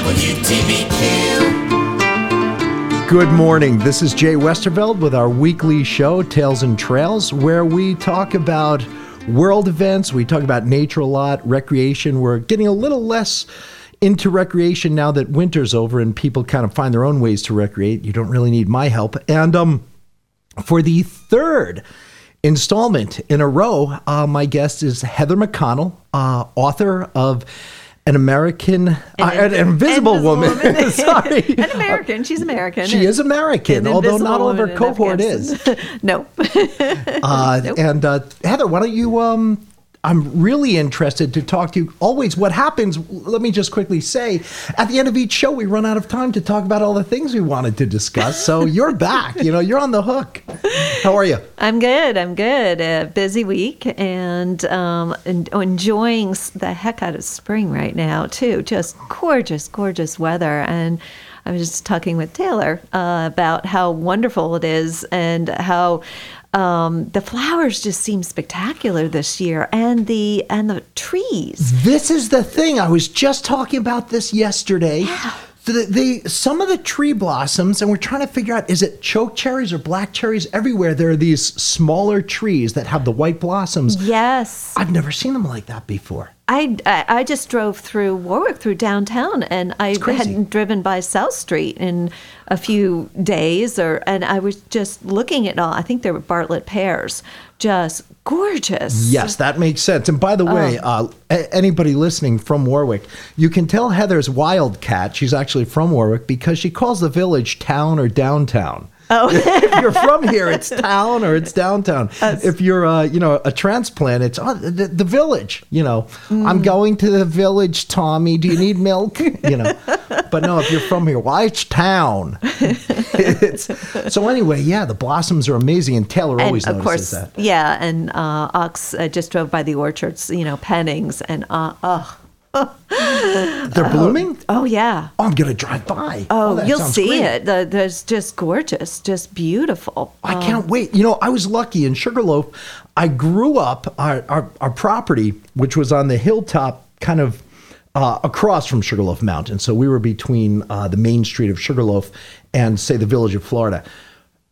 WTBQ. Good morning. This is Jay Westerveld with our weekly show, Tales and Trails, where we talk about world events. We talk about nature a lot, recreation. We're getting a little less into recreation now that winter's over and people kind of find their own ways to recreate. You don't really need my help. And um, for the third installment in a row, uh, my guest is Heather McConnell, uh, author of an American, an, uh, an, invisible, invisible woman. woman. Sorry, an American. She's American. She is American, although not all of her cohort is. no. uh, nope. And uh, Heather, why don't you um, I'm really interested to talk to you. Always, what happens, let me just quickly say, at the end of each show, we run out of time to talk about all the things we wanted to discuss. So you're back. You know, you're on the hook. How are you? I'm good. I'm good. A busy week and um, enjoying the heck out of spring right now, too. Just gorgeous, gorgeous weather. And I was just talking with Taylor uh, about how wonderful it is and how um, the flowers just seem spectacular this year, and the and the trees. This is the thing. I was just talking about this yesterday. Yeah. The, the, some of the tree blossoms, and we're trying to figure out is it choke cherries or black cherries? Everywhere there are these smaller trees that have the white blossoms. Yes, I've never seen them like that before. I, I just drove through Warwick through downtown and I hadn't driven by South Street in a few days or and I was just looking at all I think they were Bartlett pears just gorgeous. Yes that makes sense. And by the way oh. uh, anybody listening from Warwick you can tell Heather's wildcat she's actually from Warwick because she calls the village town or downtown Oh. if you're from here, it's town or it's downtown. That's... If you're, uh, you know, a transplant, it's oh, the, the, village. You know, mm. I'm going to the village, Tommy. Do you need milk? You know, but no, if you're from here, why it's town. it's, so anyway, yeah, the blossoms are amazing, and Taylor and always of notices course, that. Yeah, and uh, Ox uh, just drove by the orchards, you know, Pennings, and uh, oh They're blooming? Oh, yeah. Oh, I'm going to drive by. Oh, oh you'll see great. it. The, there's just gorgeous, just beautiful. I um, can't wait. You know, I was lucky in Sugarloaf. I grew up, our, our, our property, which was on the hilltop, kind of uh, across from Sugarloaf Mountain. So we were between uh, the main street of Sugarloaf and, say, the village of Florida.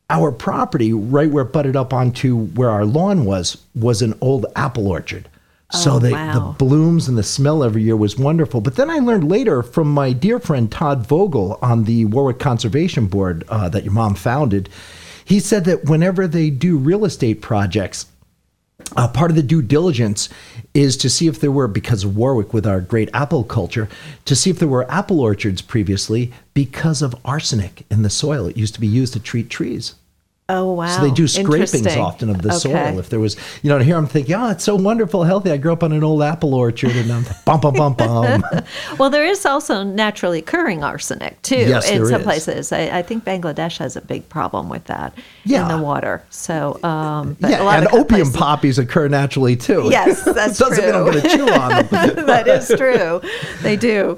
Our property, right where it butted up onto where our lawn was, was an old apple orchard. So oh, the, wow. the blooms and the smell every year was wonderful. But then I learned later from my dear friend Todd Vogel on the Warwick Conservation Board uh, that your mom founded. He said that whenever they do real estate projects, uh, part of the due diligence is to see if there were, because of Warwick with our great apple culture, to see if there were apple orchards previously because of arsenic in the soil. It used to be used to treat trees. Oh wow! So they do scrapings often of the okay. soil. If there was, you know, here I'm thinking, oh, it's so wonderful, healthy. I grew up on an old apple orchard, and I'm bum bum bum bum. well, there is also naturally occurring arsenic too yes, in some is. places. I, I, think Bangladesh has a big problem with that yeah. in the water. So um, yeah, and opium places, poppies occur naturally too. Yes, that's Doesn't true. mean I'm going to chew on them. that is true. They do.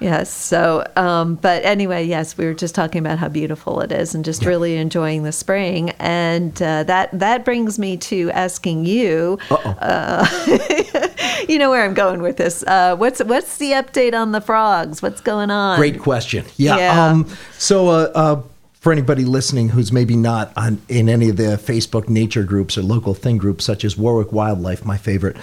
Yes. So, um, but anyway, yes, we were just talking about how beautiful it is, and just really enjoying the spring, and uh, that that brings me to asking you. Uh, you know where I'm going with this. Uh, what's what's the update on the frogs? What's going on? Great question. Yeah. yeah. Um, so. Uh, uh, for anybody listening who's maybe not on, in any of the Facebook nature groups or local thing groups, such as Warwick Wildlife, my favorite,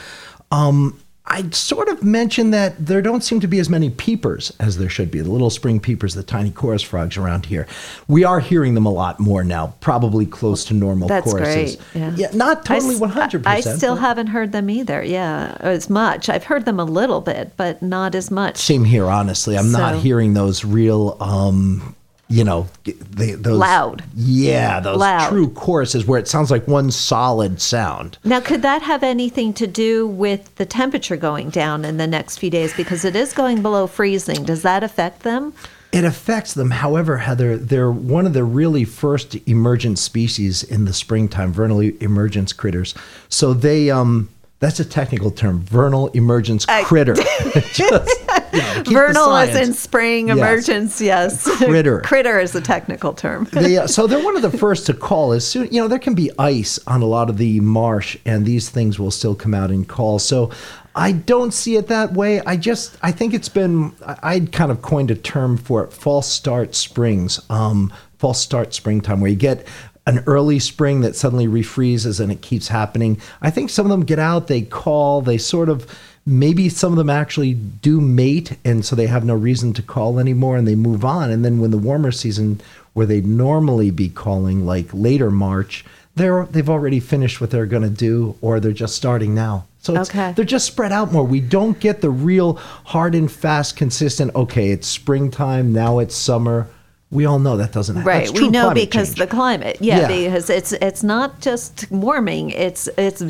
um, I sort of mentioned that there don't seem to be as many peepers as there should be. The little spring peepers, the tiny chorus frogs around here. We are hearing them a lot more now, probably close to normal That's choruses. great. Yeah. yeah not totally one hundred percent. I still haven't heard them either. Yeah, as much. I've heard them a little bit, but not as much. Same here, honestly. I'm so. not hearing those real um, you know, they, those loud. Yeah, those loud. true choruses where it sounds like one solid sound. Now, could that have anything to do with the temperature going down in the next few days because it is going below freezing? Does that affect them? It affects them. However, Heather, they're one of the really first emergent species in the springtime, vernal emergence critters. So they um that's a technical term, vernal emergence critter. Just, know, vernal as in spring yes. emergence, yes. Critter. critter is a technical term. they, uh, so they're one of the first to call. As soon, you know, there can be ice on a lot of the marsh, and these things will still come out and call. So I don't see it that way. I just, I think it's been, I- I'd kind of coined a term for it, false start springs, um, false start springtime, where you get an early spring that suddenly refreezes and it keeps happening. I think some of them get out, they call, they sort of, maybe some of them actually do mate, and so they have no reason to call anymore and they move on. And then when the warmer season, where they'd normally be calling, like later March, they're, they've already finished what they're going to do, or they're just starting now. So it's, Okay. they're just spread out more. We don't get the real hard and fast, consistent. Okay, it's springtime now. It's summer. We all know that doesn't happen. Right. We know because change. the climate. Yeah, Yeah. because it's it's not just warming. It's it's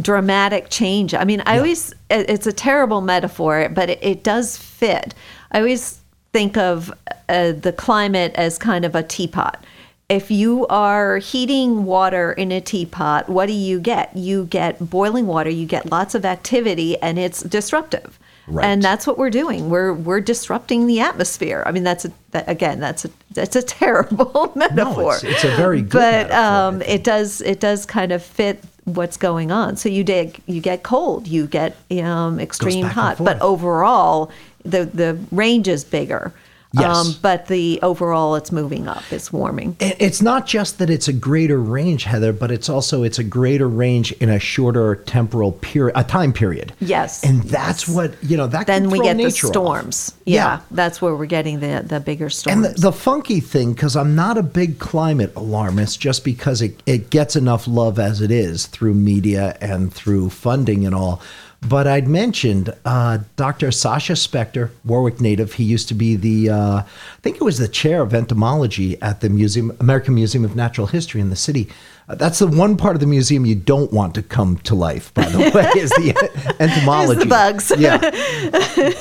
dramatic change. I mean, I always, it's a terrible metaphor, but it, it does fit. I always think of uh, the climate as kind of a teapot. If you are heating water in a teapot, what do you get? You get boiling water, you get lots of activity, and it's disruptive. Right. And that's what we're doing. We're we're disrupting the atmosphere. I mean, that's a, that, again, that's a that's a terrible metaphor. it's- it's a very good But metaphor, um, it does it does kind of fit what's going on. So you dig, you get cold, you get um, extreme hot, but overall, the the range is bigger. Um, Yes. but the overall, it's moving up. It's warming. It's not just that it's a greater range, Heather, but it's also it's a greater range in a shorter temporal period, a time period. Yes. and that's what you know. That Then can we get the storms. Yeah. Yeah, that's where we're getting the the bigger storms. And the, the funky thing, because I'm not a big climate alarmist, just because it, it gets enough love as it is through media and through funding and all. But I'd mentioned uh, Dr. Sasha Spector, Warwick native. He used to be the, uh, I think it was the chair of entomology at the Museum, American Museum of Natural History in the city. Uh, that's the one part of the museum you don't want to come to life, by the way, is the entomology. the bugs. Yeah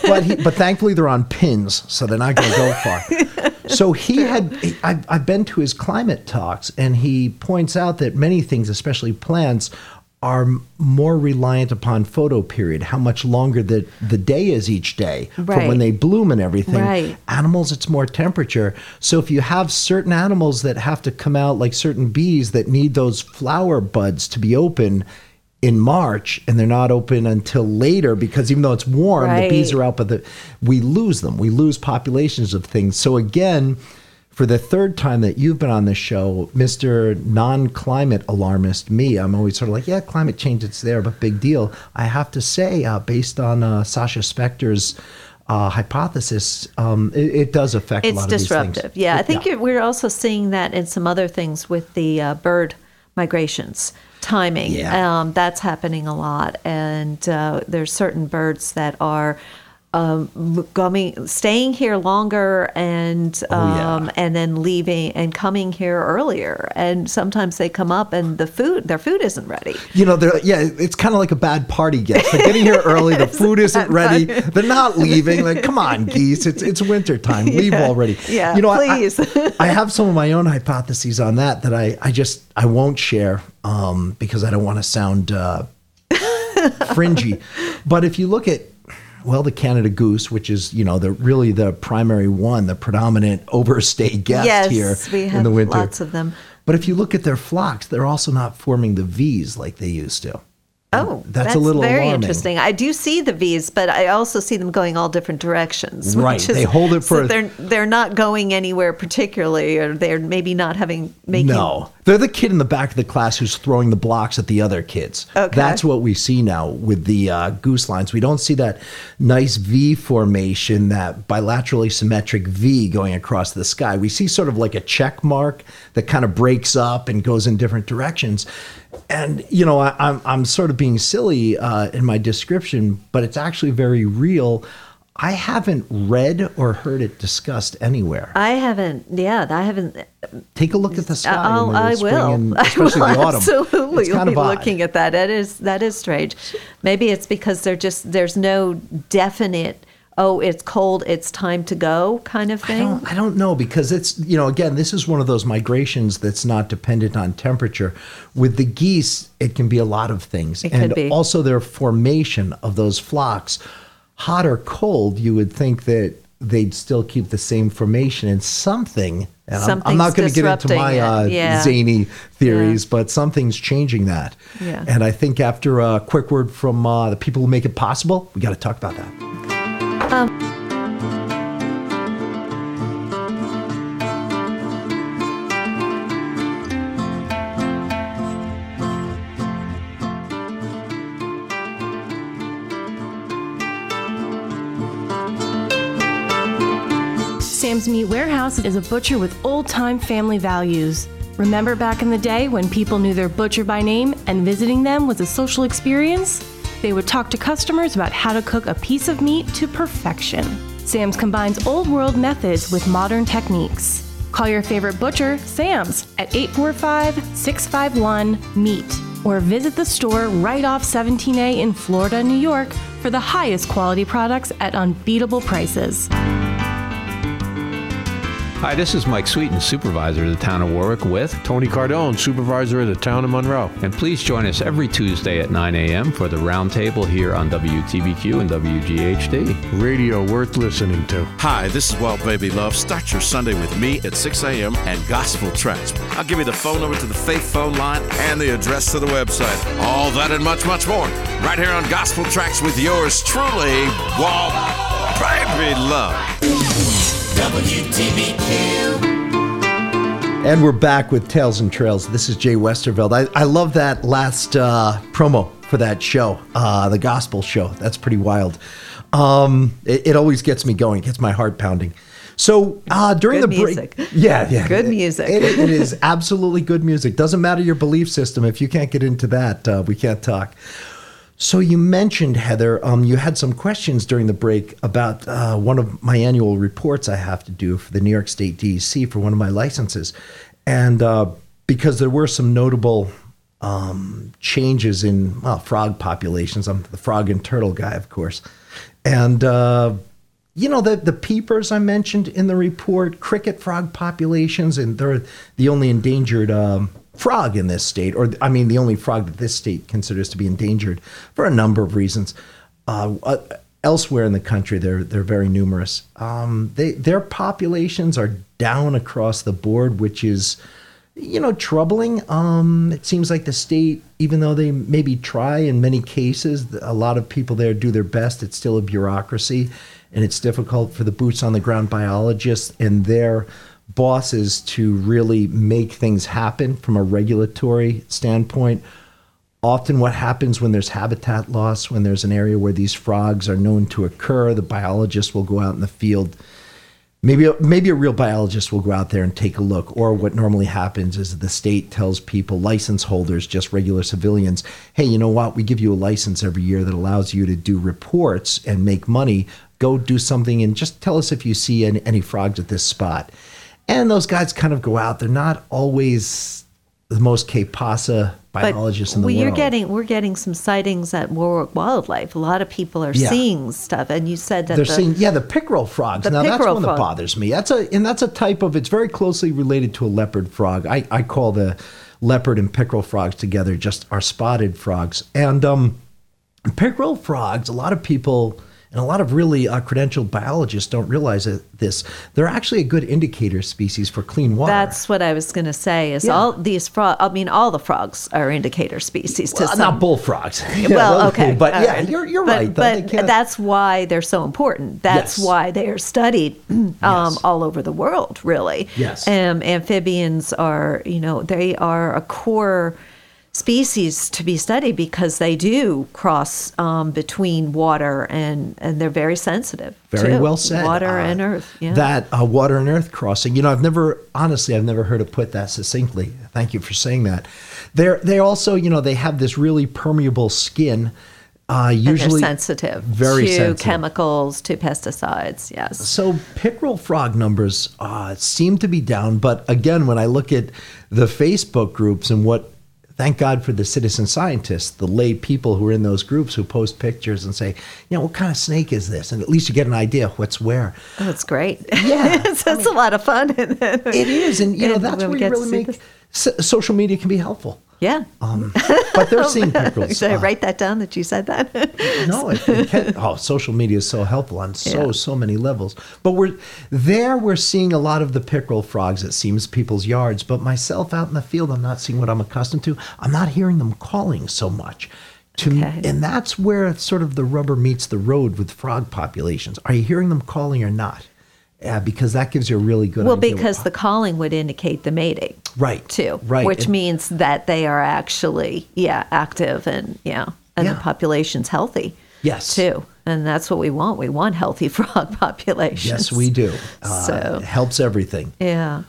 but he, but thankfully they're on pins, so they're not going to go far. So he had he- I've, I've been to his climate talks, and he points out that many things, especially plants, are more reliant upon photo period, how much longer the the day is each day from when they bloom and everything. Right. Animals, it's more temperature. So if you have certain animals that have to come out, like certain bees that need those flower buds to be open. In March, and they're not open until later because even though it's warm, the bees are out, but the, we lose them. We lose populations of things. So again, for the third time that you've been on this show, Mr. Non-climate alarmist, me, I'm always sort of like, yeah, climate change, it's there, but big deal. I have to say, uh, based on uh, Sasha Spector's uh, hypothesis, um, it, it does affect a it's lot of these disruptive. Yeah, I think You're, we're also seeing that in some other things with the uh, bird migrations timing. Yeah. Um, that's happening a lot, and uh, there's certain birds that are. Um, coming, staying here longer, and Oh, yeah. um, and then leaving and coming here earlier, and sometimes they come up and the food, their food isn't ready. You know, they're yeah, it's kind of like a bad party guest. They're getting here early, the food isn't ready, they're not leaving. Like, come on, geese, it's it's winter time, leave Yeah. already. Yeah, you know, I- please. I, I have some of my own hypotheses on that that I I just I won't share um, because I don't want to sound uh, fringy. But if you look at well, the Canada goose, which is you know the really the primary one, the predominant overstay guest yes, here we in the winter. lots of them. But if you look at their flocks, they're also not forming the V's like they used to. Oh, That's a little very alarming. interesting. I do see the V's, but I also see them going all different directions. Right, is- they hold it so for- they're they're not going anywhere particularly, or they're maybe not having making. No, they're the kid in the back of the class who's throwing the blocks at the other kids. Okay. That's what we see now with the uh, goose lines. We don't see that nice V formation, that bilaterally symmetric V going across the sky. We see sort of like a check mark that kind of breaks up and goes in different directions. And you know, I, I'm I'm sort of being silly uh, in my description, but it's actually very real. I haven't read or heard it discussed anywhere. I haven't. Yeah, I haven't. Take a look at the sky. I'll, in the I, will. and I will the autumn. absolutely It's kind be odd. looking at that. That is that is strange. Maybe it's because they're just there's no definite. Oh, it's cold. It's time to go, kind of I thing. don't, I don't know because it's you know again this is one of those migrations that's not dependent on temperature. With the geese, it can be a lot of things, It and also their formation of those flocks, hot or cold. You would think that they'd still keep the same formation and something. And I'm, I'm not going to get into my uh, Yeah. zany theories, but something's changing that. Yeah. And I think after a quick word from uh, the people who make it possible, we got to talk about that. Sam's Meat Warehouse is a butcher with old time family values. Remember back in the day when people knew their butcher by name and visiting them was a social experience? They would talk to customers about how to cook a piece of meat to perfection. Sam's combines old world methods with modern techniques. Call your favorite butcher, Sam's, at 845 651 MEAT or visit the store right off 17A in Florida, New York for the highest quality products at unbeatable prices. Hi, this is Mike Sweeton, supervisor of the town of Warwick with, Tony Cardone, supervisor of the town of Monroe. and please join us every Tuesday at 9 a.m. for the roundtable here on WTBQ and WGHD. Radio worth listening to. Hi, this is Wild Baby Love. Start your Sunday with me at 6 a.m. and Gospel Tracks. I'll give you the phone number to the Faith phone line and the address to the website. All that and much, much more. Right here on Gospel Tracks with yours truly, Wild Baby Love. And we're back with Tales and Trails. This is Jay Westerveld. I, I love that last uh, promo for that show, uh, the gospel show. That's pretty wild. Um, it, it always gets me going, gets my heart pounding. So uh, during Good the break, music. yeah, yeah, Good It- music. It, it is absolutely good music. Doesn't matter your belief system. If you can't get into that, uh, we can't talk. So you mentioned Heather. Um, you had some questions during the break about uh, one of my annual reports I have to do for the New York State DEC for one of my licenses, and uh, because there were some notable um, changes in well frog populations. I'm the frog and turtle guy, of course, and uh, you know the the peepers I mentioned in the report, cricket frog populations, and they're the only endangered um, frog in this state, or I mean the only frog that this state considers to be endangered for a number of reasons. Uh, uh, elsewhere in the country, they're they're very numerous. Um, they their populations are down across the board, which is you know troubling um it seems like the state even though they maybe try in many cases a lot of people there do their best it's still a bureaucracy and it's difficult for the boots on the ground biologists and their bosses to really make things happen from a regulatory standpoint. Often what happens when there's habitat loss when there's an area where these frogs are known to occur the biologists will go out in the field. Maybe maybe a real biologist will go out there and take a look. Or what normally happens is the state tells people license holders just regular civilians hey you know what? We give you a license every year that allows you to do reports and make money. Go do something and just tell us if you see any, any frogs at this spot and those guys kind of go out they're not always the most capasa biologists in the well, world you're getting we're getting some sightings at Warwick Wildlife. A lot of people are Yeah. seeing stuff, and you said that They're the, saying, yeah, the pickerel frogs. The now that's pickerel one that bothers me. That's a and that's a type of. It's very closely related to a leopard frog. I, I call the leopard and pickerel frogs together just our spotted frogs. And um, pickerel frogs. A lot of people and a lot of really uh, credentialed biologists don't realize this. They're actually a good indicator species for clean water. That's what I was going to say. Is Yeah. all these frog? I mean, all the frogs are indicator species to well, some. not bullfrogs. well, okay, but all yeah, right. you're you're But- right. But They can't- that's why they're so important. That's Yes. why they are studied um, Yes. all over the world, really. Yes. Um, amphibians are, you know, they are a core species to be studied because they do cross um, between water and and they're very sensitive. Very too. well said. Water Uh, and earth. Yeah. That uh, water and earth crossing. You know, I've never honestly, I've never heard it put that succinctly. Thank you for saying that. They're they also, you know, they have this really permeable skin. Uh, usually sensitive very to sensitive. chemicals, to pesticides. Yes. So pickerel frog numbers uh, seem to be down, but again, when I look at the Facebook groups and what, thank God for the citizen scientists, the lay people who are in those groups who post pictures and say, you know, what kind of snake is this? And at least you get an idea of what's where. Oh, it's great. Yeah, it's, it's a lot of fun. It is, and you know that's where you really make so- social media can be helpful. Yeah. Um, but they're seeing pickerels. Should I write that down that you said that? no, it, it can, oh, social media is so helpful on so Yeah. so many levels. But we're there. We're seeing a lot of the pickerel frogs. It seems people's yards. But myself out in the field, I'm not seeing what I'm accustomed to. I'm not hearing them calling so much. To Okay. and that's where sort of the rubber meets the road with frog populations. Are you hearing them calling or not? Yeah, because that gives you a really good well, because the calling would indicate the mating. Right, Too. right. Which And- means that they are actually, yeah, active and, yeah, and Yeah. the population's healthy. Yes. Too. And that's what we want. We want healthy frog populations. yes, we do. Uh, So- it helps everything. Yeah.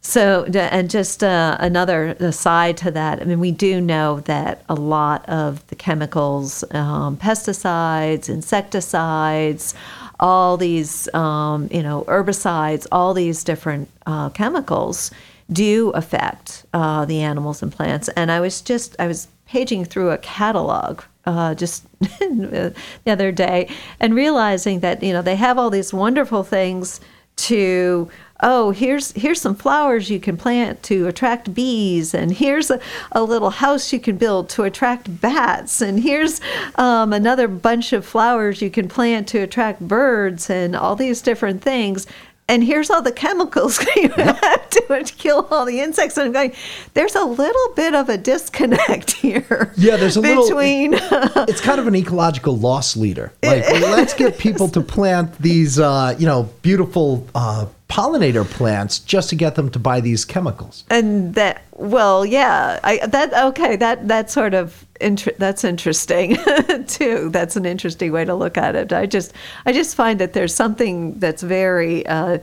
So, and just uh, another aside to that, I mean, we do know that a lot of the chemicals, um, pesticides, insecticides, all these, um, you know, herbicides, all these different uh, chemicals do affect uh, the animals and plants. And I was just, I was paging through a catalog uh, just the other day and realizing that, you know, they have all these wonderful things to oh here's here's some flowers you can plant to attract bees and here's a, a little house you can build to attract bats and here's um, another bunch of flowers you can plant to attract birds and all these different things. And here's all the chemicals you have to kill all the insects. And I'm going there's a little bit of a disconnect here Yeah, there's a little- between it's kind of an ecological loss leader. Like, let's get people to plant these, uh, you know, beautiful uh, pollinator plants just to get them to buy these chemicals. and that well yeah i that okay that that sort of inter- that's interesting too that's an interesting way to look at it i just i just find that there's something that's very uh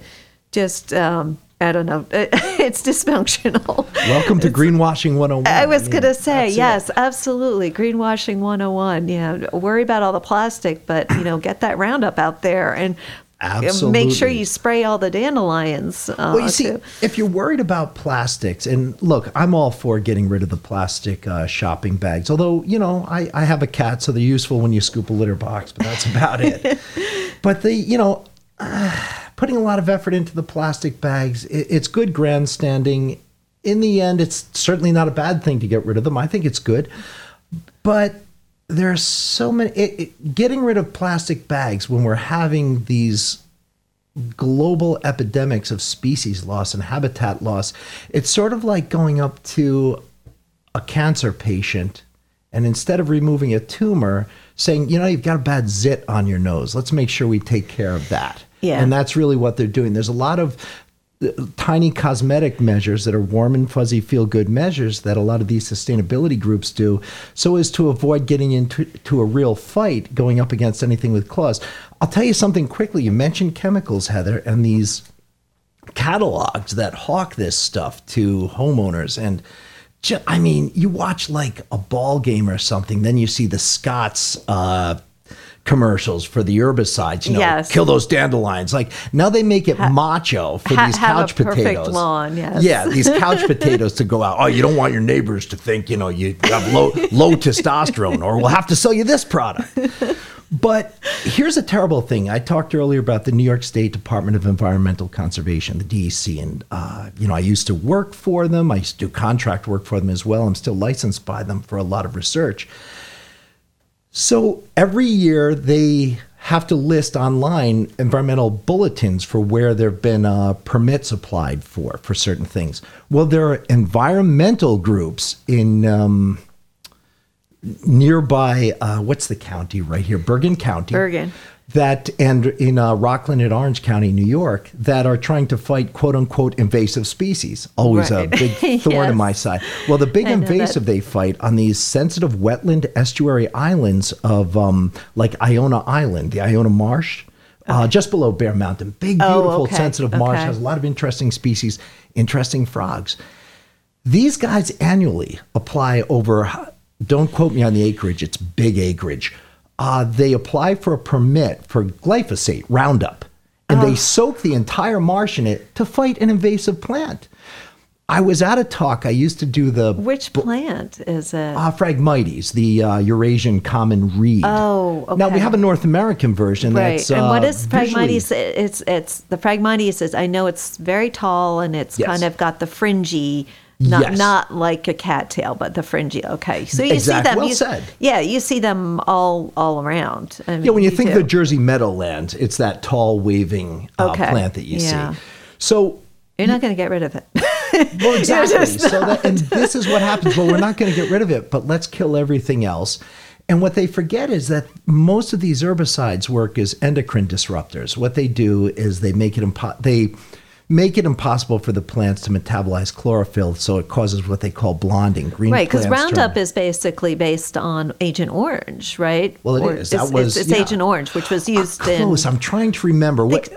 just um i don't know it's dysfunctional Welcome to Greenwashing 101. I was mean, going to say, that's it. yes, absolutely. Greenwashing 101. Yeah. Worry about all the plastic, but, you know, get that Roundup out there and make sure you spray all the dandelions. Uh, Well, you see, too. if you're worried about plastics, and look, I'm all for getting rid of the plastic uh, shopping bags. Although, you know, I, I have a cat, so they're useful when you scoop a litter box, but that's about it. but the, you know, uh, putting a lot of effort into the plastic bags, it, it's good grandstanding. In the end, it's certainly not a bad thing to get rid of them. I think it's good. But there are so many. It, it, getting rid of plastic bags when we're having these global epidemics of species loss and habitat loss, it's sort of like going up to a cancer patient and instead of removing a tumor, saying, you know, you've got a bad zit on your nose. Let's make sure we take care of that. Yeah. And that's really what they're doing. There's a lot of tiny cosmetic measures that are warm and fuzzy feel good measures that a lot of these sustainability groups do so as to avoid getting into to a real fight going up against anything with claws. I'll tell you something quickly. You mentioned chemicals, Heather, and these catalogs that hawk this stuff to homeowners and I mean, you watch like a ball game or something, then you see the Scott's uh, commercials for the herbicides. You know, Yes. kill those dandelions. Like now they make it macho for ha- these couch perfect potatoes. lawn, yes. Yeah, these couch potatoes to go out. Oh, you don't want your neighbors to think you know you have low low testosterone, or we'll have to sell you this product. But here's a terrible thing. I talked earlier about the New York State Department of Environmental Conservation, the DEC, and uh, you know I used to work for them. I used to do contract work for them as well. I'm still licensed by them for a lot of research. So every year they have to list online environmental bulletins for where there have been uh, permits applied for for certain things. Well, there are environmental groups in um, nearby. Uh, what's the county right here? Bergen County. Bergen. That and in uh, Rockland and Orange County, New York, that are trying to fight quote unquote invasive species. Always a big thorn in my side. Well, the big I know that. invasive they fight on these sensitive wetland estuary islands of um, like Iona Island, the Iona Marsh, uh, just below Bear Mountain. Big, Oh, beautiful, okay. sensitive marsh has a lot of interesting species, interesting frogs. These guys annually apply over, don't quote me on the acreage, it's big acreage. Uh, they apply for a permit for glyphosate, Roundup, and Oh. they soak the entire marsh in it to fight an invasive plant. I was at a talk. I used to do the Which plant is it? uh, Phragmites, the uh, Eurasian common reed. Oh, okay. Now we have a North American version right. that's and what uh, is visually- Phragmites? It's it's the Phragmites is I know it's very tall and it's Yes. kind of got the fringy Not Yes. not like a cattail, but the fringy. Okay, so you Exact- see them. well you, said. Yeah, you see them all all around. I mean, Yeah, when you think do. of the Jersey Meadowlands, it's that tall waving uh, Okay. plant that you Yeah. see. So you're not going to get rid of it. Well, exactly. so that, and this is what happens. Well, we're not going to get rid of it, but let's kill everything else. And what they forget is that most of these herbicides work as endocrine disruptors. What they do is they make it impo- they make it impossible for the plants to metabolize chlorophyll, so it causes what they call blonding. Green right, because plants turn- Roundup is basically based on Agent Orange, right? Well, it Or is. That It's, was- it's, it's yeah. Agent Orange, which was used close. in. I'm trying to remember what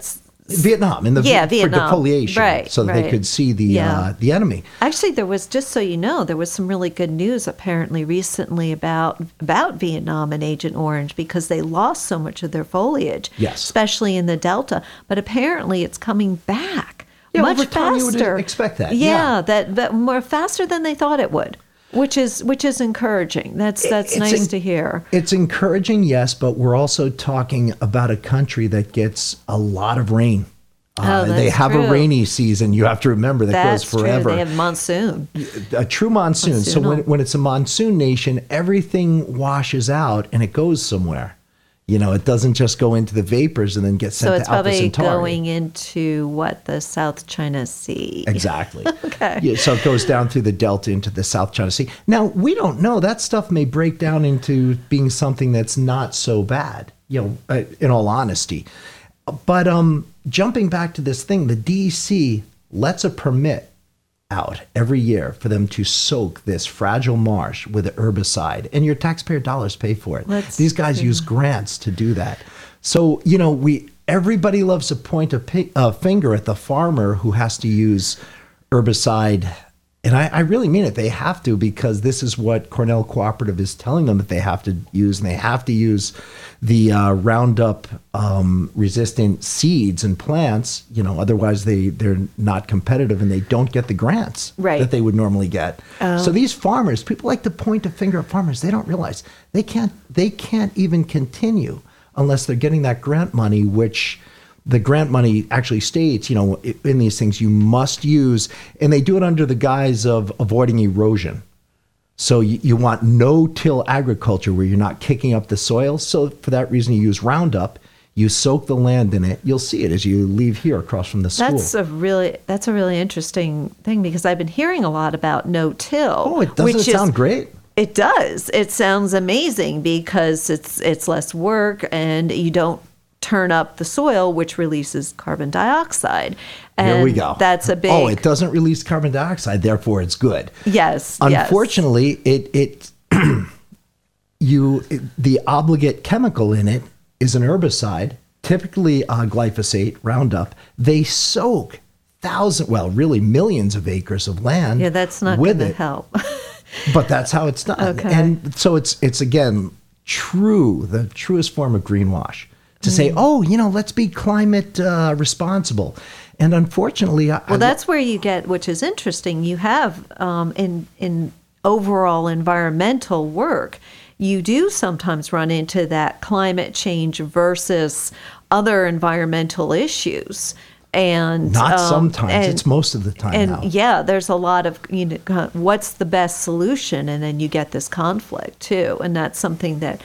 Vietnam in the Yeah, for Vietnam. defoliation, Right, so that they could see the Yeah. uh, the enemy. Actually, there was just so you know, there was some really good news apparently recently about about Vietnam and Agent Orange because they lost so much of their foliage, Yes. especially in the Delta. But apparently, it's coming back Yeah, much over time you would faster. expect that, Yeah, yeah. that that more faster than they thought it would, which is which is encouraging. That's that's It's nice en- to hear. It's encouraging, yes, but we're also talking about a country that gets a lot of rain. Uh, Oh, they have a rainy season. You have to remember that That's goes forever. true. They have monsoon. a true monsoon. So when, when it's a monsoon nation, everything washes out and it goes somewhere. You know, it doesn't just go into the vapors and then get sent So it's to Alpha probably Centauri. going into what the South China Sea. Exactly. Okay. Yeah, so it goes down through the delta into the South China Sea. Now we don't know that stuff may break down into being something that's not so bad. You know, uh, in all honesty. But um, jumping back to this thing, the DEC lets a permit out every year for them to soak this fragile marsh with herbicide, and your taxpayer dollars pay for it. Let's These guys use grants to do that. So you know, we everybody loves to point a finger at the farmer who has to use herbicide. And I, I really mean it. They have to because this is what Cornell Cooperative is telling them that they have to use, and they have to use the uh, Roundup um, resistant seeds and plants. You know, otherwise they they're not competitive and they don't get the grants Right. that they would normally get. So these farmers, people like to point a finger at farmers. They don't realize they can't they can't even continue unless they're getting that grant money, which the grant money actually states, you know, in these things you must use, and they do it under the guise of avoiding erosion. So you, you want no-till agriculture where you're not kicking up the soil. So for that reason, you use Roundup. You soak the land in it. You'll see it as you leave here across from the school. That's a really that's a really interesting thing because I've been hearing a lot about no till. oh, it doesn't sound is, great? It does. It sounds amazing because it's it's less work and you don't turn up the soil, which releases carbon dioxide. And Here we go. That's a big. Oh, it doesn't release carbon dioxide, therefore it's good. yes. yes. Unfortunately, it it you it, the obligate chemical in it is an herbicide, typically uh, glyphosate, Roundup. They soak thousand, well, really millions of acres of land. Yeah, that's not with going to it. help. But that's how it's done. Okay. And so it's it's again true, the truest form of greenwash to Mm. say, oh, you know, let's be climate uh, responsible. And unfortunately, I, Well, I- that's where you get, which is interesting. You have um, in in overall environmental work, you do sometimes run into that climate change versus other environmental issues, and not um, sometimes. and- it's most of the time and now. yeah, there's a lot of you know what's the best solution, and then you get this conflict too, and that's something that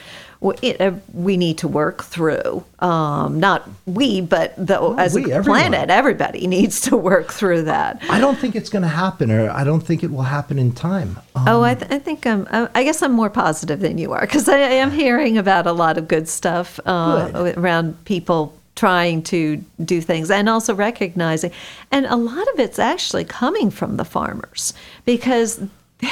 we need to work through. Um, not we, but the, as we, a everyone. planet, everybody needs to work through that. I don't think it's going to happen, or I don't think it will happen in time. Um, Oh, I, th- I think I'm. I I guess I'm more positive than you are because I, I am hearing about a lot of good stuff uh, Good. around people trying to do things and also recognizing, and a lot of it's actually coming from the farmers because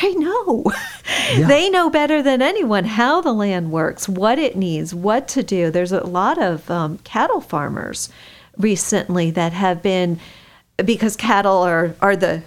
they know Yeah. they know better than anyone how the land works, what it needs, what to do. There's a lot of um, cattle farmers recently that have been because cattle are are the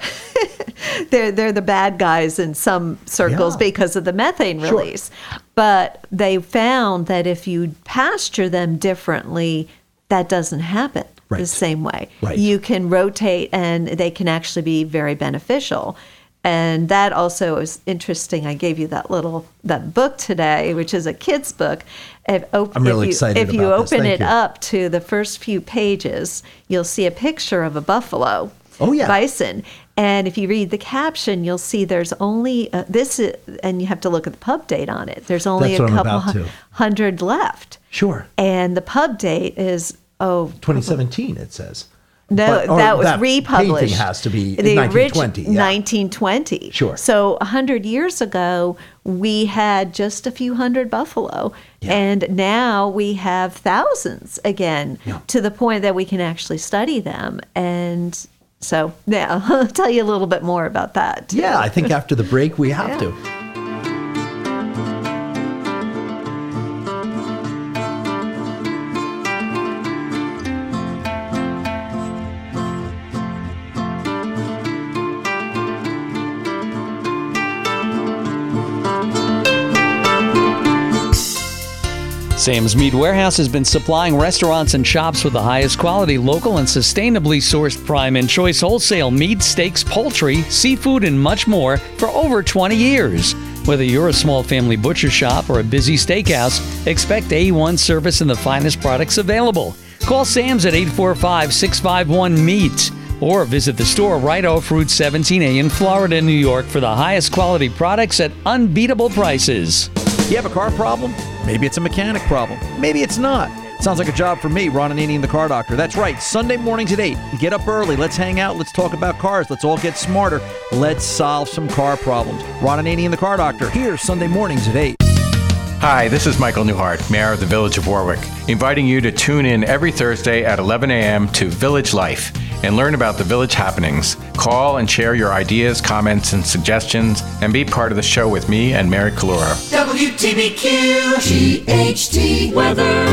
they're they're the bad guys in some circles Yeah. because of the methane Sure. release. But they found that if you pasture them differently, that doesn't happen the same way. Right. You can rotate and they can actually be very beneficial. And that also is interesting. I gave you that little that book today, which is a kid's book. If, op- I'm really if you, excited If you open it you. up to the first few pages, you'll see a picture of a buffalo. Oh, yeah. bison, And if you read the caption, you'll see there's only uh, this, is, and you have to look at the pub date on it. There's only That's a couple hundred left. Sure. And the pub date is oh 2017, it says. No, But- that was that republished. Painting has to be the 1920. orig- yeah. 1920. Sure. So a hundred years ago, we had just a few hundred buffalo, Yeah. and now we have thousands again, Yeah. to the point that we can actually study them. And so, yeah, I'll tell you a little bit more about that. too. Yeah, I think after the break we have to. Sam's Meat Warehouse has been supplying restaurants and shops with the highest quality, local, and sustainably sourced prime and choice wholesale meat, steaks, poultry, seafood, and much more for over 20 years. Whether you're a small family butcher shop or a busy steakhouse, expect A1 service and the finest products available. Call Sam's at 845 651 MEAT or visit the store right off Route 17A in Florida, New York for the highest quality products at unbeatable prices. You have a car problem? Maybe it's a mechanic problem. Maybe it's not. Sounds like a job for me, Ron Ananian, the car doctor. That's right. Sunday mornings at 8. Get up early. Let's hang out. Let's talk about cars. Let's all get smarter. Let's solve some car problems. Ron Ananian, the car doctor, here Sunday mornings at 8. Hi, this is Michael Newhard, Mayor of the Village of Warwick, inviting you to tune in every Thursday at 11 a.m. to Village Life and learn about the village happenings. Call and share your ideas, comments, and suggestions, and be part of the show with me and Mary Kalura. WTBQ GHD weather.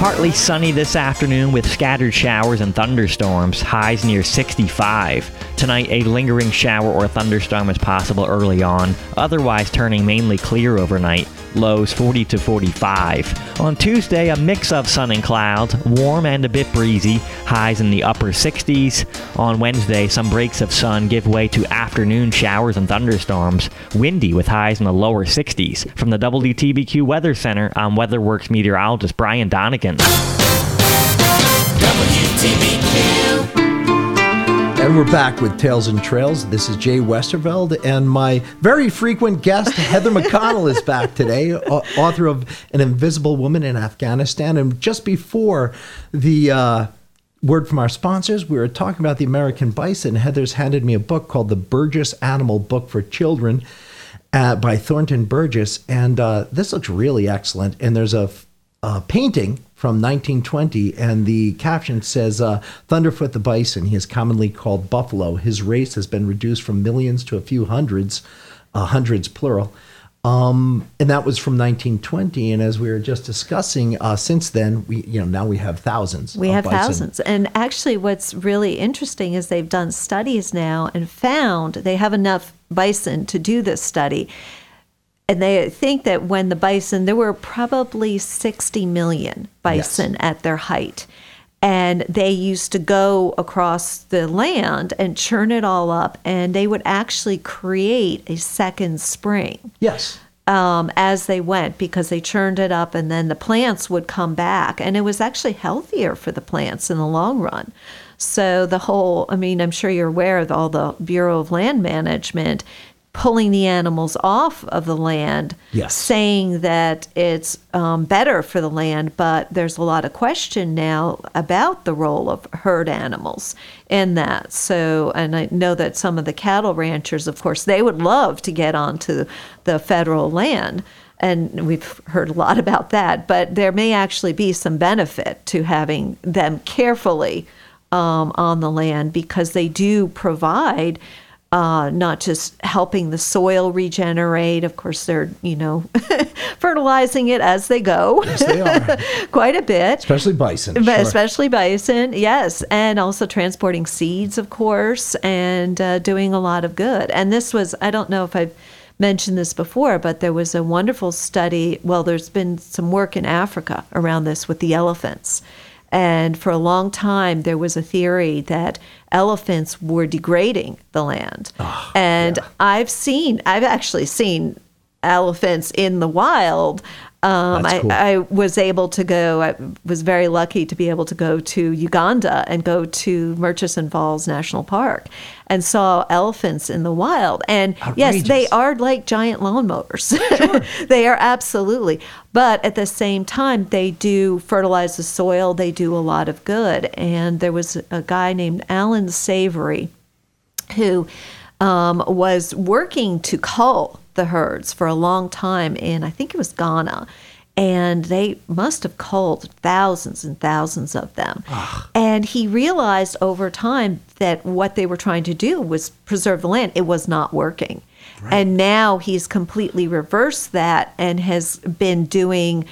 Partly sunny this afternoon with scattered showers and thunderstorms, highs near 65. Tonight, a lingering shower or thunderstorm is possible early on, otherwise turning mainly clear overnight, lows 40 to 45. On Tuesday, a mix of sun and clouds, warm and a bit breezy, highs in the upper 60s. On Wednesday, some breaks of sun give way to afternoon showers and thunderstorms, windy with highs in the lower 60s. From the WTBQ Weather Center, I'm WeatherWorks meteorologist Brian Donegan. And we're back with Tales and Trails. This is Jay Westerveld, and my very frequent guest, Heather McConnell, is back today, author of An Invisible Woman in Afghanistan. And just before the uh, word from our sponsors, we were talking about the American bison. Heather's handed me a book called The Burgess Animal Book for Children uh, by Thornton Burgess. And uh, this looks really excellent. And there's a, a painting from 1920, and the caption says uh, Thunderfoot the bison, he is commonly called Buffalo. His race has been reduced from millions to a few hundreds, uh, hundreds plural. Um, and that was from 1920. And as we were just discussing, uh, since then, we you know now we have thousands. We have bison. thousands. And actually, what's really interesting is they've done studies now and found they have enough bison to do this study. And they think that when the bison, there were probably 60 million bison at their height. And they used to go across the land and churn it all up, and they would actually create a second spring Yes. um, as they went because they churned it up and then the plants would come back and it was actually healthier for the plants in the long run so the whole i mean i'm sure you're aware of all the bureau of land management pulling the animals off of the land Yes. saying that it's um, better for the land but there's a lot of question now about the role of herd animals in that so and i know that some of the cattle ranchers of course they would love to get onto the federal land and we've heard a lot about that but there may actually be some benefit to having them carefully um, on the land because they do provide uh, not just helping the soil regenerate. Of course, they're you know fertilizing it as they go. Yes, they are. quite a bit. Especially bison. But sure. especially bison, yes, and also transporting seeds, of course, and uh, doing a lot of good. And this was, I don't know if I've mentioned this before, but there was a wonderful study. Well, there's been some work in Africa around this with the elephants. And for a long time, there was a theory that elephants were degrading the land. Ah, and I've seen, I've actually seen elephants in the wild Um, I, cool. I was able to go. I was very lucky to be able to go to Uganda and go to Murchison Falls National Park and saw elephants in the wild. And yes, they are like giant lawnmowers. they are absolutely. But at the same time, they do fertilize the soil. They do a lot of good. And there was a guy named Alan Savory who um, was working to cull the herds for a long time in, I think it was Ghana. And they must have culled thousands and thousands of them. And he realized over time that what they were trying to do was preserve the land. It was not working. And now he's completely reversed that and has been doing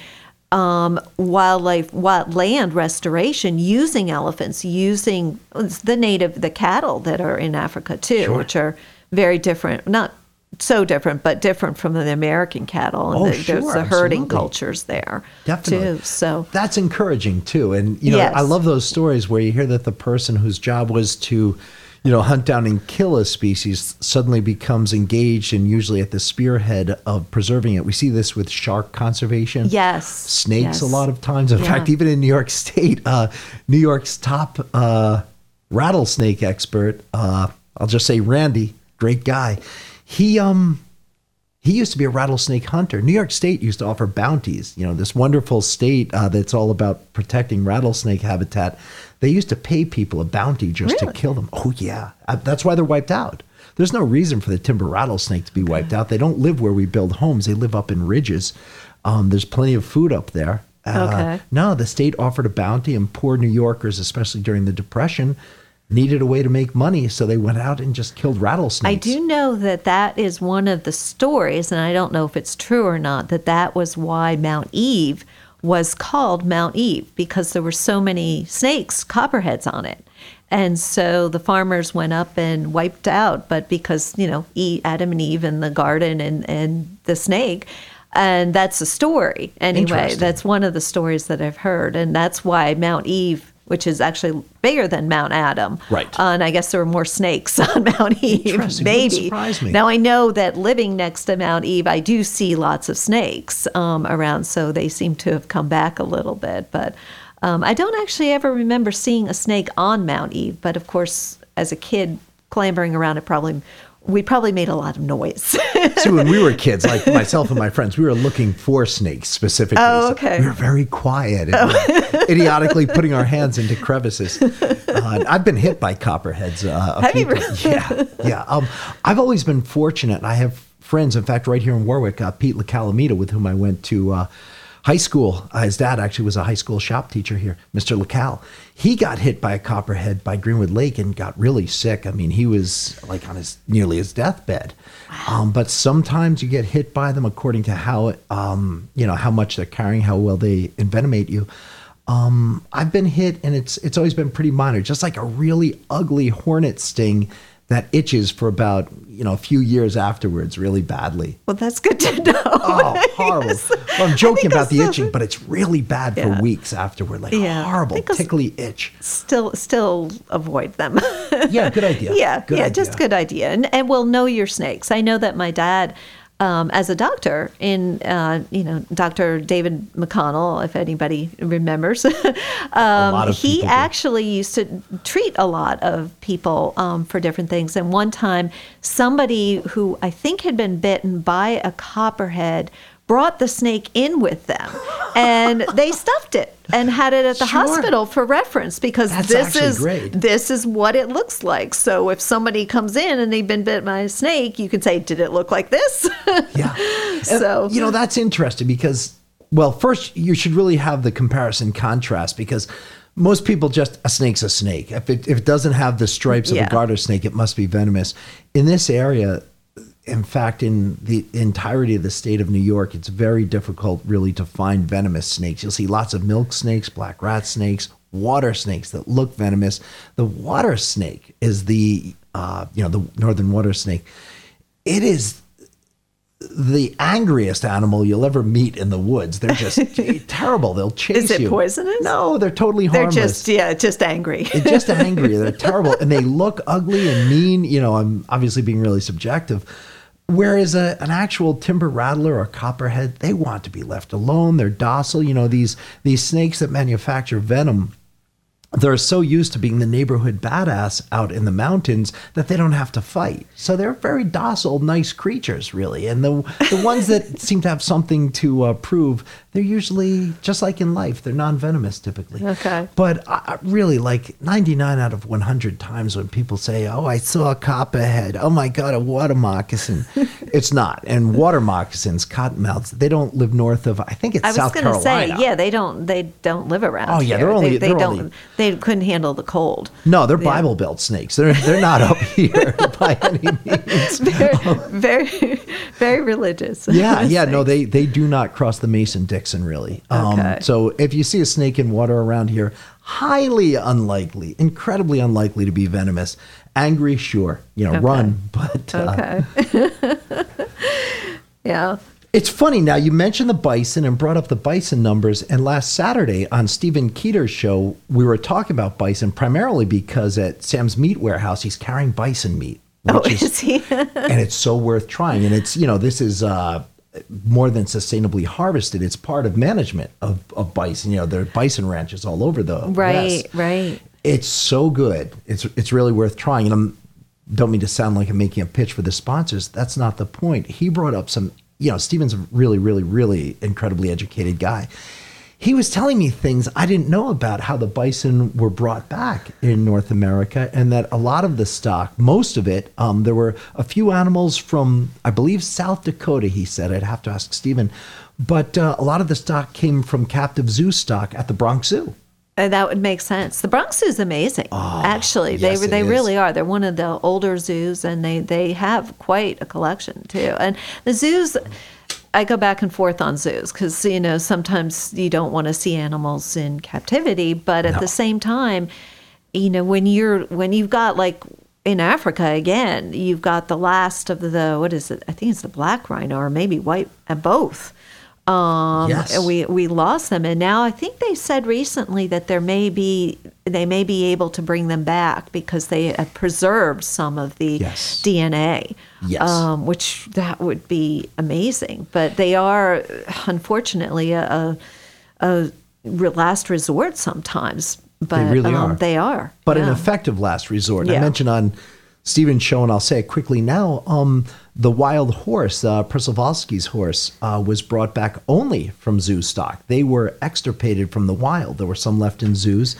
um, wildlife, wild land restoration using elephants, using the native, the cattle that are in Africa too, which are very different, not so different, but different from the American cattle. And Oh, the, there's the herding absolutely. cultures there Definitely. too. So That's encouraging too. And you know, Yes. I love those stories where you hear that the person whose job was to, you know, hunt down and kill a species suddenly becomes engaged and usually at the spearhead of preserving it. We see this with shark conservation. yes, Snakes yes. a lot of times. In Yeah. fact, even in New York State, uh, New York's top uh, rattlesnake expert, uh, I'll just say Randy, great guy. He um he used to be a rattlesnake hunter. New York State used to offer bounties. You know, this wonderful state uh, that's all about protecting rattlesnake habitat. They used to pay people a bounty just to kill them. Oh yeah, Uh, that's why they're wiped out. There's no reason for the timber rattlesnake to be wiped out. They don't live where we build homes. They live up in ridges. Um, there's plenty of food up there. Uh, Okay. No, the state offered a bounty, and poor New Yorkers, especially during the Depression, needed a way to make money, so they went out and just killed rattlesnakes. I do know that that is one of the stories, and I don't know if it's true or not, that that was why Mount Eve was called Mount Eve because there were so many snakes, copperheads on it. And so the farmers went up and wiped out, but because, you know, E- Adam and Eve in the garden and, and the snake, and that's a story anyway. That's one of the stories that I've heard. And that's why Mount Eve, which is actually bigger than Mount Adam. Right. Uh, and I guess there were more snakes on Mount Eve. Maybe. Now I know that living next to Mount Eve, I do see lots of snakes um, around, so they seem to have come back a little bit. But um, I don't actually ever remember seeing a snake on Mount Eve. But of course, as a kid clambering around it, probably we probably made a lot of noise. See, when we were kids, like myself and my friends, we were looking for snakes specifically. Oh, So okay. we were very quiet and uh, idiotically putting our hands into crevices. Uh, I've been hit by copperheads. Uh, a Have few you times. Yeah, yeah. Um, I've always been fortunate. I have friends, in fact, right here in Warwick, uh, Pete LaCalamita, with whom I went to uh, high school. Uh, his dad actually was a high school shop teacher here, Mr. LaCal. He got hit by a copperhead by Greenwood Lake and got really sick. I mean, he was like on his nearly his deathbed. Um, but sometimes you get hit by them according to how um, you know how much they're carrying, how well they envenomate you. Um, I've been hit, and it's it's always been pretty minor, just like a really ugly hornet sting that itches for about you know a few years afterwards, really badly. well, that's good to know. Oh, horrible! Well, I'm joking about the itching, but it's really bad Yeah. for weeks afterward, like Yeah. horrible, tickly itch. still still avoid them. Yeah, good idea. yeah, Good yeah, idea. just good idea. And and well, know your snakes. I know that my dad. Um, as a doctor in, uh, you know, Dr. David McConnell, if anybody remembers, um, he actually used to treat a lot of people um, for different things. And one time, somebody who I think had been bitten by a copperhead brought the snake in with them, and they stuffed it and had it at the Sure. hospital for reference because That's this is great. this is what it looks like. So if somebody comes in and they've been bit by a snake, you can say, "Did it look like this?" Yeah. So- uh, you know that's interesting because well, first you should really have the comparison contrast because most people just a snake's a snake. If it if it doesn't have the stripes of Yeah. a garter snake, it must be venomous. In this area, in fact, in the entirety of the state of New York, it's very difficult really to find venomous snakes. You'll see lots of milk snakes, black rat snakes, water snakes that look venomous. The water snake is the uh, you know the northern water snake. It is the angriest animal you'll ever meet in the woods. They're just terrible. They'll chase Is it you. poisonous? No, they're totally harmless. They're just yeah, just angry. They're just angry. They're terrible, and they look ugly and mean. You know, I'm obviously being really subjective. Whereas a, an actual timber rattler or copperhead, they want to be left alone. They're docile. You know, these these snakes that manufacture venom, they're so used to being the neighborhood badass out in the mountains that they don't have to fight. So they're very docile, nice creatures, really. And the the ones that seem to have something to uh, prove, they're usually just like in life. They're non-venomous typically. Okay. But I, I really, like 99 out of 100 times when people say, "Oh, I saw a copperhead. Oh my God, a water moccasin," it's not. And water moccasins, cottonmouths, they don't live north of. I think it's South Carolina. I was South going to Carolina. say, yeah, they don't they don't live around. Oh, yeah, here. they're only- they, they they're don't only- they couldn't handle the cold. No, they're Yeah. Bible Belt snakes. They're they're not up here by any means. Very, very, very religious. Yeah, yeah, no, they they do not cross the Mason Dixon really. Um, Okay. So if you see a snake in water around here, highly unlikely, incredibly unlikely to be venomous. Angry, sure, you know, Okay. run, but uh, Okay. yeah. It's funny now you mentioned the bison and brought up the bison numbers. And last Saturday on Stephen Keeter's show, we were talking about bison primarily because at Sam's Meat Warehouse he's carrying bison meat, Oh, which is he? and it's so worth trying. And it's you know this is uh, more than sustainably harvested. It's part of management of, of bison. You know there are bison ranches all over the right, West. right. It's so good. It's it's really worth trying. And I'm don't mean to sound like I'm making a pitch for the sponsors. That's not the point. He brought up some. You know, Steven's a really, really, really incredibly educated guy. He was telling me things I didn't know about how the bison were brought back in North America, and that a lot of the stock, most of it, um, there were a few animals from, I believe, South Dakota. He said I'd have to ask Stephen, but uh, a lot of the stock came from captive zoo stock at the Bronx Zoo. Uh, that would make sense. The Bronx Zoo is amazing. Actually, Ah, yes, they they really are. They're one of the older zoos, and they they have quite a collection too. And the zoos, I go back and forth on zoos because you know sometimes you don't want to see animals in captivity, but at No. the same time, you know when you're when you've got like in Africa again, you've got the last of the what is it? I think it's the black rhino or maybe white, uh, both. Um, Yes. we we lost them, and now I think they said recently that there may be they may be able to bring them back because they have preserved some of the Yes. DNA. Yes. um, which that would be amazing. But they are unfortunately a, a, a last resort sometimes. But they really um, are. They are. but an effective last resort. I mentioned on Show, and I'll say it quickly now. Um, the wild horse, uh, Przewalski's horse, uh, was brought back only from zoo stock. They were extirpated from the wild. There were some left in zoos,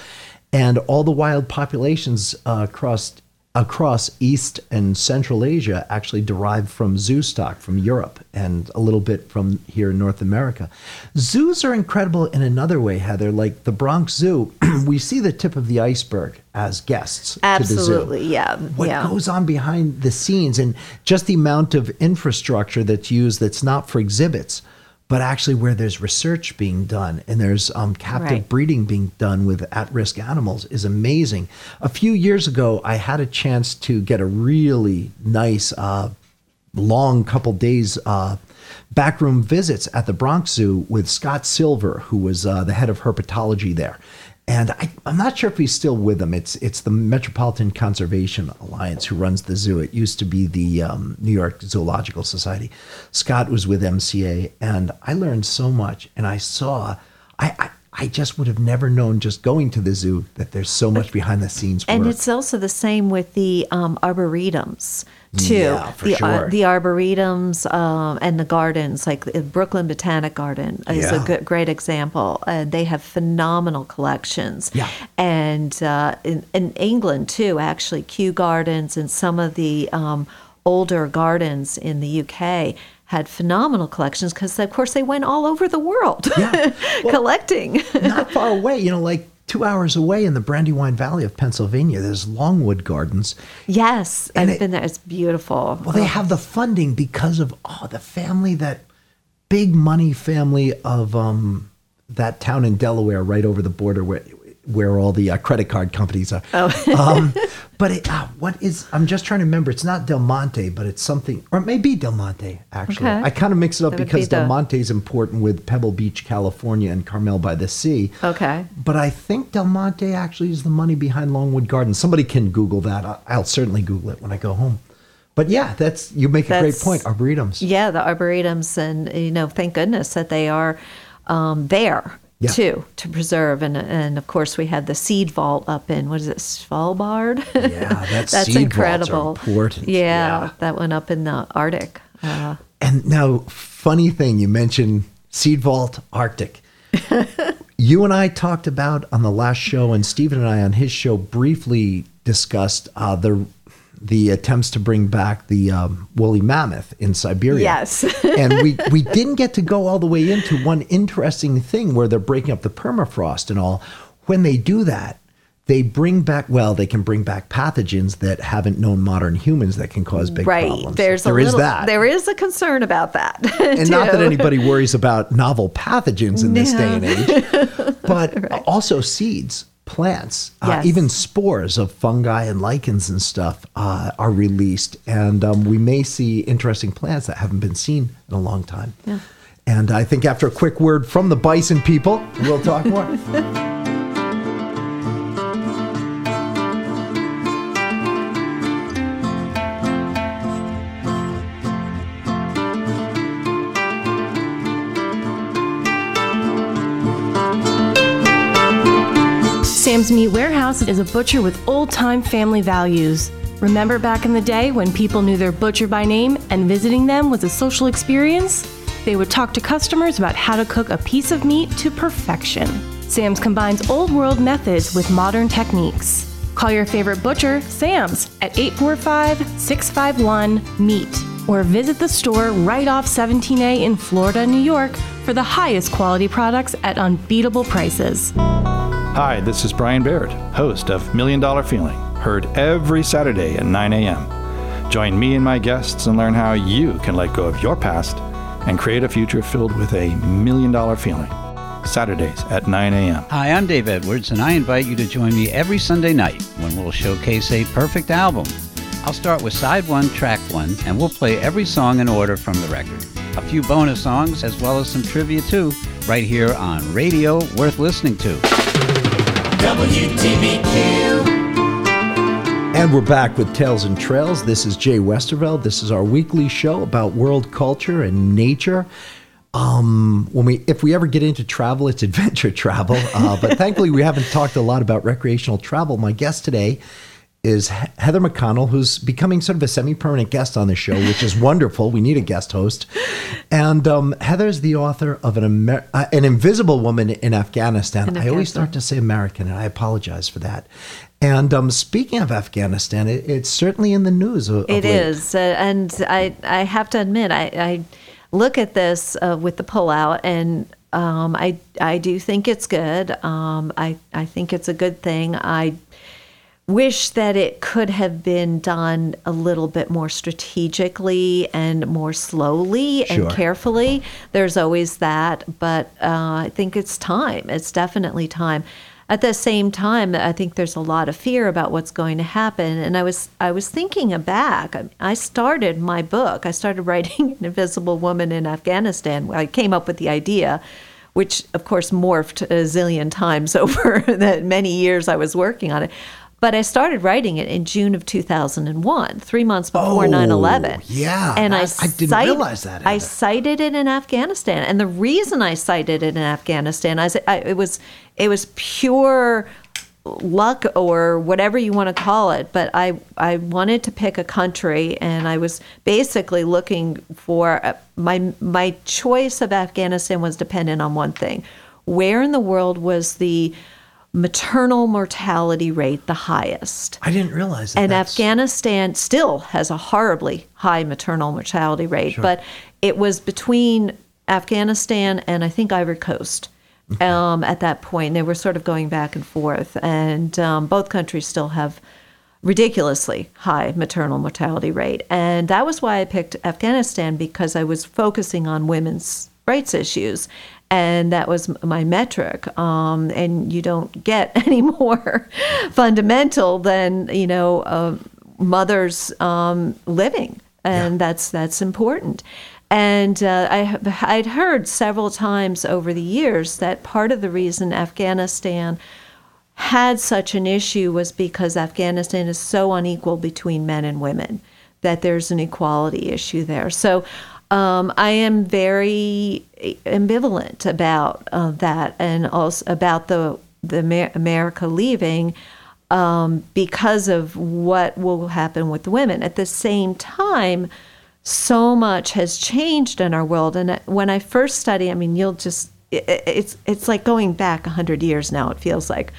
and all the wild populations uh, across across East and Central Asia actually derived from zoo stock from Europe and a little bit from here in North America. Zoos are incredible in another way, Heather. Like the Bronx Zoo, we see the tip of the iceberg as guests to the zoo Absolutely, yeah, what yeah. goes on behind the scenes and just the amount of infrastructure that's used that's not for exhibits but actually where there's research being done and there's um, captive Right. breeding being done with at-risk animals is amazing a few years ago i had a chance to get a really nice uh, long couple days uh, backroom visits at the Bronx Zoo with Scott Silver, who was uh, the head of herpetology there. And I, I'm not sure if he's still with them. It's it's the Metropolitan Conservation Alliance who runs the zoo. It used to be the um, New York Zoological Society. Scott was with MCA, and I learned so much. And I saw, I, I I just would have never known just going to the zoo that there's so much behind the scenes work. And it's also the same with the um, arboretums too. Yeah, for the, uh, the arboretums um, and the gardens, like the Brooklyn Botanic Garden, is Yeah. a good, great example. Uh, they have phenomenal collections. Yeah. And uh, in, in England too, actually, Kew Gardens and some of the um, older gardens in the UK had phenomenal collections because, of course, they went all over the world Yeah. Well, collecting. not far away, you know, like two hours away in the Brandywine Valley of Pennsylvania, there's Longwood Gardens. yes, And I've it- been there. It's beautiful. Well, they have the funding because of oh the family that big money family of um that town in Delaware right over the border where where all the uh, credit card companies are. Oh. um, but it, uh, what is? I'm just trying to remember. It's not Del Monte, but it's something, or it may be Del Monte. Actually, Okay. I kind of mix it up That because be Del the- Monte is important with Pebble Beach, California, and Carmel by the Sea. Okay. But I think Del Monte actually is the money behind Longwood Gardens. Somebody can Google that. I- I'll certainly Google it when I go home. but yeah, that's you make a great point. Arboretums. Yeah, the arboretums, and you know, thank goodness that they are um, there Yeah. too to preserve. And and of course, we had the seed vault up in what is it, Svalbard? Yeah, that that's are incredible. important. Yeah, Yeah. that one up in the Arctic. Uh, And now, funny thing, you mentioned Seed Vault Arctic. you and I talked about on the last show, and Stephen and I on his show briefly discussed uh, the the attempts to bring back the um, woolly mammoth in Siberia. Yes. and we we didn't get to go all the way into one interesting thing where they're breaking up the permafrost and all. When they do that, they bring back well, they can bring back pathogens that haven't known modern humans that can cause big right. problems. There's There a is little, that There is a concern about that. and not that anybody worries about novel pathogens in this day and age, but also seeds, plants, uh, even spores of fungi and lichens and stuff uh, are released, and um, we may see interesting plants that haven't been seen in a long time. Yeah. And I think after a quick word from the bison people, we'll talk more. Sam's Meat Warehouse is a butcher with old time family values. Remember back in the day when people knew their butcher by name and visiting them was a social experience? They would talk to customers about how to cook a piece of meat to perfection. Sam's combines old world methods with modern techniques. Call your favorite butcher, Sam's, at 845 651 MEAT or visit the store right off 17A in Florida, New York for the highest quality products at unbeatable prices. Hi, this is Brian Baird, host of Million Dollar Feeling, heard every Saturday at 9 a.m. Join me and my guests and learn how you can let go of your past and create a future filled with a million dollar feeling. Saturdays at 9 a.m. Hi, I'm Dave Edwards, and I invite you to join me every Sunday night when we'll showcase a perfect album. I'll start with side one, track one, and we'll play every song in order from the record. A few bonus songs, as well as some trivia too, right here on Radio Worth Listening to. WTBQ. And we're back with Tales and Trails. This is Jay Westerveld. This is our weekly show about world culture and nature. Um, when we, if we ever get into travel, it's adventure travel. Uh, but thankfully, we haven't talked a lot about recreational travel. My guest today is Heather McConnell, who's becoming sort of a semi-permanent guest on the show, which is wonderful. We need a guest host. And um, Heather's the author of an Amer- uh, an Invisible Woman in Afghanistan. In I always start to say American, and I apologize for that. And um, speaking of Afghanistan, it, it's certainly in the news. Of, It is, uh, and I I have to admit I, I look at this uh, with the pullout, and um, I I do think it's good. Um, I I think it's a good thing. I wish that it could have been done a little bit more strategically and more slowly Sure. and carefully. There's always that, but uh, I think it's time. It's definitely time. At the same time, I think there's a lot of fear about what's going to happen. And I was I was thinking back. I- I started my book. I started writing an Invisible Woman in Afghanistan. I came up with the idea, which of course morphed a zillion times over the many years I was working on it. But I started writing it in June of 2001, three months before Oh, 9 11. yeah. And I, I- didn't cite- realize that, I cited it in Afghanistan. And the reason I cited it in Afghanistan, I, I- it was it was pure luck or whatever you want to call it. But I I wanted to pick a country, and I was basically looking for uh, my my choice of Afghanistan was dependent on one thing: where in the world was the maternal mortality rate the highest? I didn't realize that. and that's- Afghanistan still has a horribly high maternal mortality rate, Sure. but it was between Afghanistan and I think Ivory Coast um, at that point. They were sort of going back and forth, and um, both countries still have ridiculously high maternal mortality rate. And that was why I picked Afghanistan because I was focusing on women's rights issues. And that was my metric. Um, and you don't get any more fundamental than, you know, uh, mothers um, living. And that's, that's important. And uh, I, I'd heard several times over the years that part of the reason Afghanistan had such an issue was because Afghanistan is so unequal between men and women. that there's an equality issue there. So um, I am very ambivalent about uh, that, and also about the the Amer- America leaving um, because of what will happen with women. At the same time, so much has changed in our world, and when I first study, I mean, you'll just it, it's it's like going back hundred years now. It feels like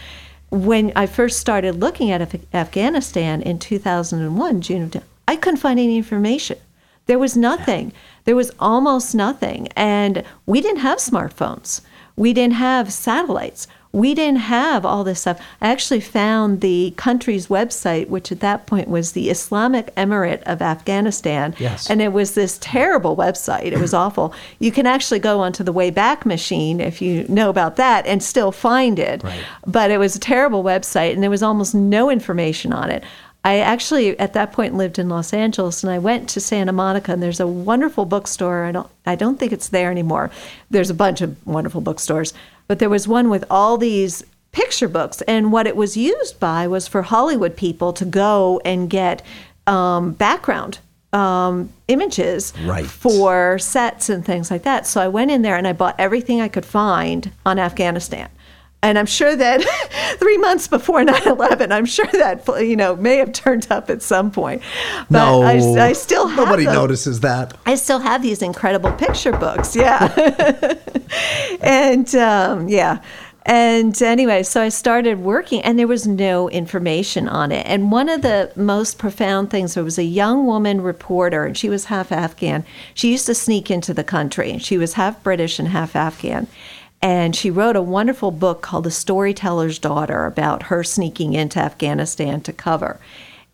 when I first started looking at Af- Afghanistan in 2001, June of, I couldn't find any information. There was nothing. There was almost nothing. And we didn't have smartphones. We didn't have satellites. We didn't have all this stuff. I actually found the country's website, which at that point was the Islamic Emirate of Afghanistan. Yes. And it was this terrible website. It was awful. You can actually go onto the Wayback Machine, if you know about that, and still find it. Right. But it was a terrible website, and there was almost no information on it. I actually at that point lived in Los Angeles and I went to Santa Monica and there's a wonderful bookstore. I don't I don't think it's there anymore. There's a bunch of wonderful bookstores, but there was one with all these picture books and what it was used by was for Hollywood people to go and get um, background um, images Right. for sets and things like that. So I went in there and I bought everything I could find on Afghanistan. And I'm sure that three months before 9 11, I'm sure that, you know, may have turned up at some point. But no, I, I still have nobody them. notices that. I still have these incredible picture books. Yeah. and um, yeah. And anyway, so I started working, and there was no information on it. And one of the most profound things there was a young woman reporter, and she was half Afghan. She used to sneak into the country, and she was half British and half Afghan. And she wrote a wonderful book called The Storyteller's Daughter about her sneaking into Afghanistan to cover.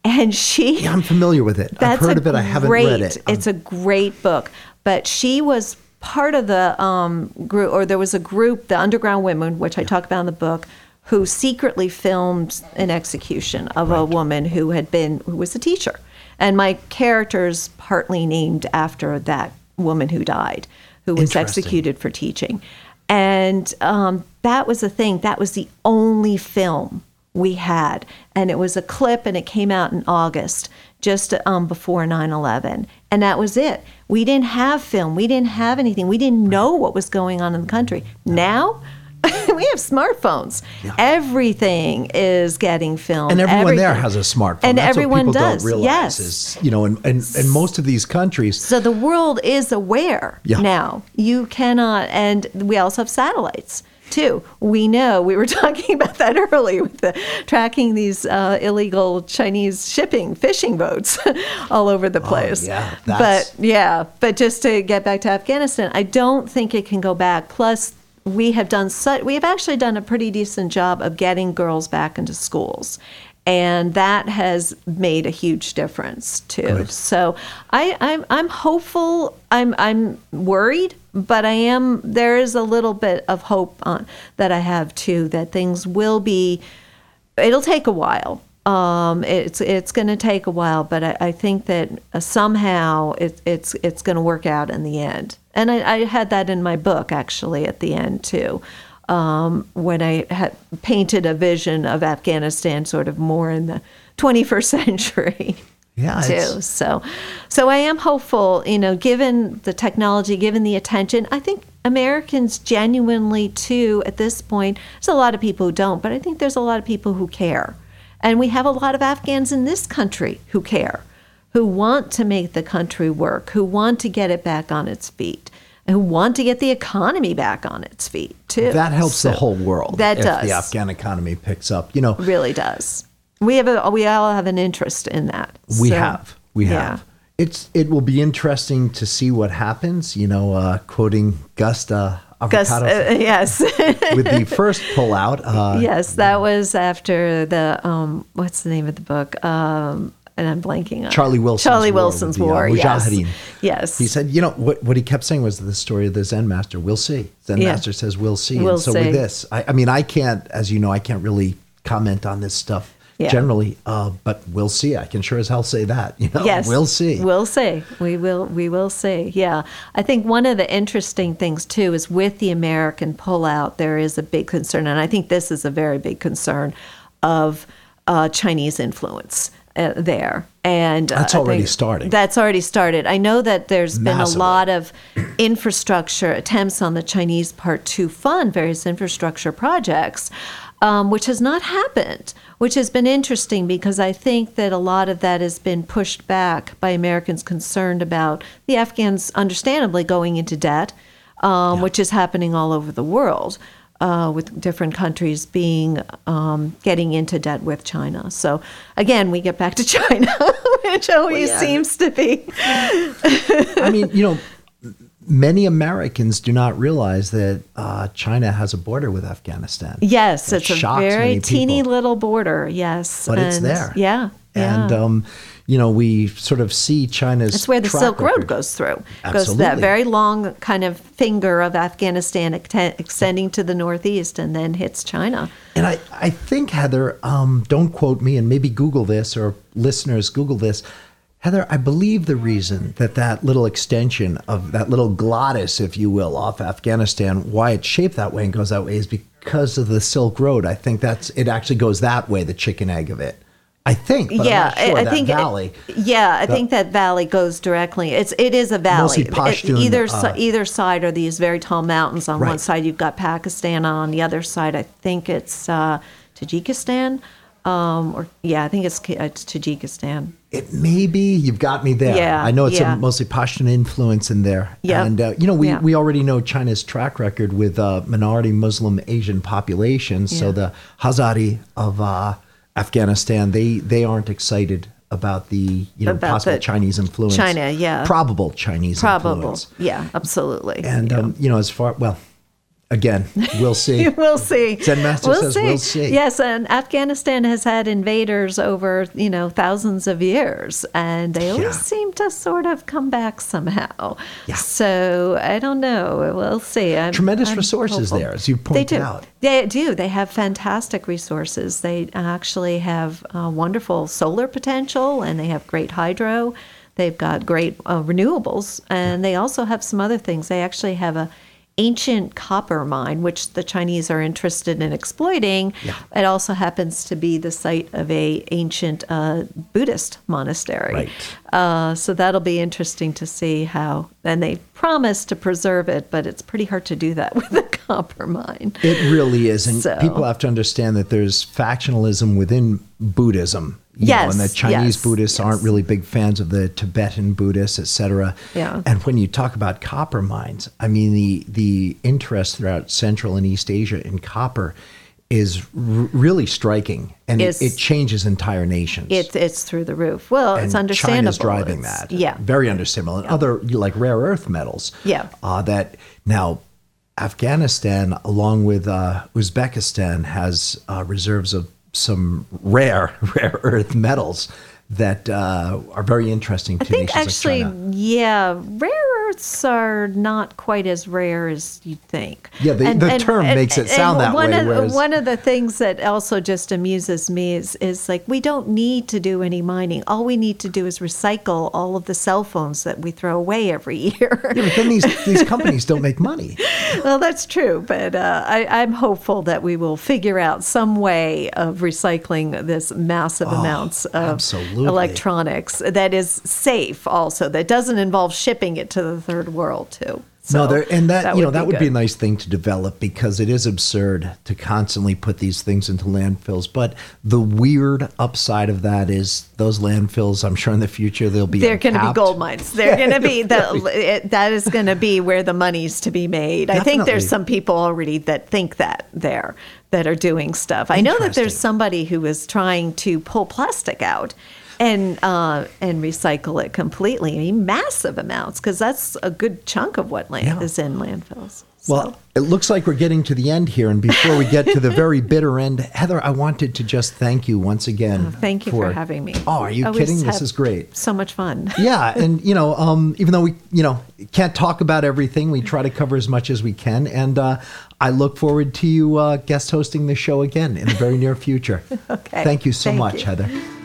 And she Yeah, I'm familiar with it. I've heard of it. I haven't great, read it. Um, It's a great book. But she was part of the um, group, or there was a group, the Underground Women, which I talk about in the book, who secretly filmed an execution of a woman who had been, who was a teacher. And my character's partly named after that woman who died, who was executed for teaching. And um, that was the thing. That was the only film we had. And it was a clip, and it came out in August, just um, before 9 11. And that was it. We didn't have film. We didn't have anything. We didn't know what was going on in the country. Now, we have smartphones. Everything is getting filmed. and everyone there has a smartphone. And That's everyone does. don't realize yes. is, you know, and, and, and most of these countries, So the world is aware Yeah. now. You cannot, and we also have satellites too. We know we were talking about that early with the tracking these uh, illegal Chinese shipping fishing boats all over the place. Oh, yeah, but yeah, but just to get back to Afghanistan, I don't think it can go back. Plus, we have done such. We have actually done a pretty decent job of getting girls back into schools. And that has made a huge difference too. So I, I'm I'm hopeful. I'm I'm worried, but I am. There is a little bit of hope on, that I have too. That things will be. It'll take a while. Um, it's it's going to take a while, but I, I think that uh, somehow it, it's it's going to work out in the end. And I, I had that in my book actually at the end too um, when I had painted a vision of Afghanistan sort of more in the 21st century. Yeah, too. So, so I am hopeful. You know, given the technology, given the attention, I think Americans genuinely too. At this point, there's a lot of people who don't, but I think there's a lot of people who care, and we have a lot of Afghans in this country who care, who want to make the country work, who want to get it back on its feet. Who want to get the economy back on its feet too? that helps So- the whole world. That if does the Afghan economy picks up. You know, really does. We have a we all have an interest in that. we So, have, we have. yeah. It's it will be interesting to see what happens. You know, uh, quoting Gusta Gus, uh, yes, with the first pullout. Uh, yes, that was after the um, what's the name of the book? Um, and I'm blanking on Charlie. Wilson's Charlie War Wilson's the, uh, War. yes. Yes, He said, you know, what, what he kept saying was the story of the Zen master. We'll see. Zen Yeah. master says, we'll see. We'll and so see. with this, I, I mean, I can't, as you know, I can't really comment on this stuff Yeah. generally, uh, but we'll see. I can sure as hell say that. You know, Yes, we'll see. We'll see. We will. We will see. Yeah, I think one of the interesting things too is with the American pullout, there is a big concern, and I think this is a very big concern of uh, Chinese influence. Uh, there. And uh, That's already starting. That's already started. I know that there's been a lot of infrastructure attempts on the Chinese part to fund various infrastructure projects, um, which has not happened, which has been interesting because I think that a lot of that has been pushed back by Americans concerned about the Afghans, understandably, going into debt, um, which is happening all over the world. Uh, with different countries being um, getting into debt with China, so again we get back to China, which always yeah. seems to be. I mean, you know, many Americans do not realize that uh, China has a border with Afghanistan. Yes, it's a very teeny little border. Yes, But it's and- there. Yeah, And, yeah. um, you know, we sort of see China's. That's where the Silk Road record. goes through. Absolutely. Goes that very long kind of finger of Afghanistan ex- extending to the northeast and then hits China. And I, I think, Heather, um, don't quote me and maybe Google this or listeners Google this. Heather, I believe the reason that that little extension of that little glottis, if you will, off Afghanistan, why it's shaped that way and goes that way is because of the Silk Road. I think that's it actually goes that way, the chicken egg of it. I think. But yeah, I'm not sure, I, I that think. it- valley. yeah, I The- think that valley goes directly. It's it is a valley. Mostly It- Pashtun, either uh, either side are these very tall mountains. On one side you've got Pakistan. On the other side, I think it's uh, Tajikistan. Um, or yeah, I think it's it's Tajikistan. It may be. You've got me there. Yeah, I know it's yeah. a mostly Pashtun influence in there. Yep. And, uh, you know, we, Yeah. we already know China's track record with uh, minority Muslim Asian populations. So Yeah. the Hazari of uh, Afghanistan, they, they aren't excited about the, you know, About possible the Chinese influence. China, yeah. Probable Chinese influence. Probable. influence. Yeah, absolutely. And, um, you know, as far, well, again, we'll see. we'll see. Zen Master says we'll see. Yes, and Afghanistan has had invaders over you know thousands of years, and they always Yeah. seem to sort of come back somehow. So I don't know. We'll see. I'm, Tremendous I'm resources hopeful. there, as you They pointed do. out. They do. They have fantastic resources. They actually have uh, wonderful solar potential, and they have great hydro. They've got great uh, renewables, and they also have some other things. They actually have a ancient copper mine, which the Chinese are interested in exploiting. It also happens to be the site of a ancient uh, Buddhist monastery. Right. Uh, so that'll be interesting to see how. And they promise to preserve it, but it's pretty hard to do that with a copper mine. It really is. And So- people have to understand that there's factionalism within Buddhism. You know, Yes, and the Chinese yes, Buddhists aren't really big fans of the Tibetan Buddhists, et cetera. Yeah. And when you talk about copper mines, I mean, the, the interest throughout Central and East Asia in copper is r- really striking. And it, it changes entire nations. It, it's through the roof. Well, it's and understandable. China's driving It's- that. Yeah. Very understandable. And other like rare earth metals. Yeah. Uh, that now Afghanistan, along with uh, Uzbekistan, has uh, reserves of some rare rare earth metals that uh, are very interesting to I think actually, like yeah, rare earths are not quite as rare as you'd think. Yeah, the- the term makes it sound that one way, Of, whereas- one of the things that also just amuses me is, is like we don't need to do any mining. All we need to do is recycle all of the cell phones that we throw away every year. Yeah, but then these these companies don't make money. well, that's true, but uh, I, I'm hopeful that we will figure out some way of recycling this massive Oh, amounts of absolutely. Electronics that is safe, also that doesn't involve shipping it to the third world too. So no, there, and that, you know that would be a nice thing to develop because it is absurd to constantly put these things into landfills. But the weird upside of that is those landfills. I'm sure in the future they'll be They're going to be gold mines. They're going to be the it, that is going to be where the money's to be made. I think there's some people already that think that there that are doing stuff. I know that there's somebody who is trying to pull plastic out and uh, and recycle it completely. I mean, massive amounts because that's a good chunk of what land Yeah. is in landfills. Well, it looks like we're getting to the end here, and before we get to the very bitter end, Heather, I wanted to just thank you once again. Thank you for, having me. Oh, are you Always kidding? This is great. So much fun. yeah, and you know, um, even though we, you know, can't talk about everything, we try to cover as much as we can, and uh, I look forward to you uh, guest hosting the show again in the very near future. Okay. Thank you so Thank much, you. Heather.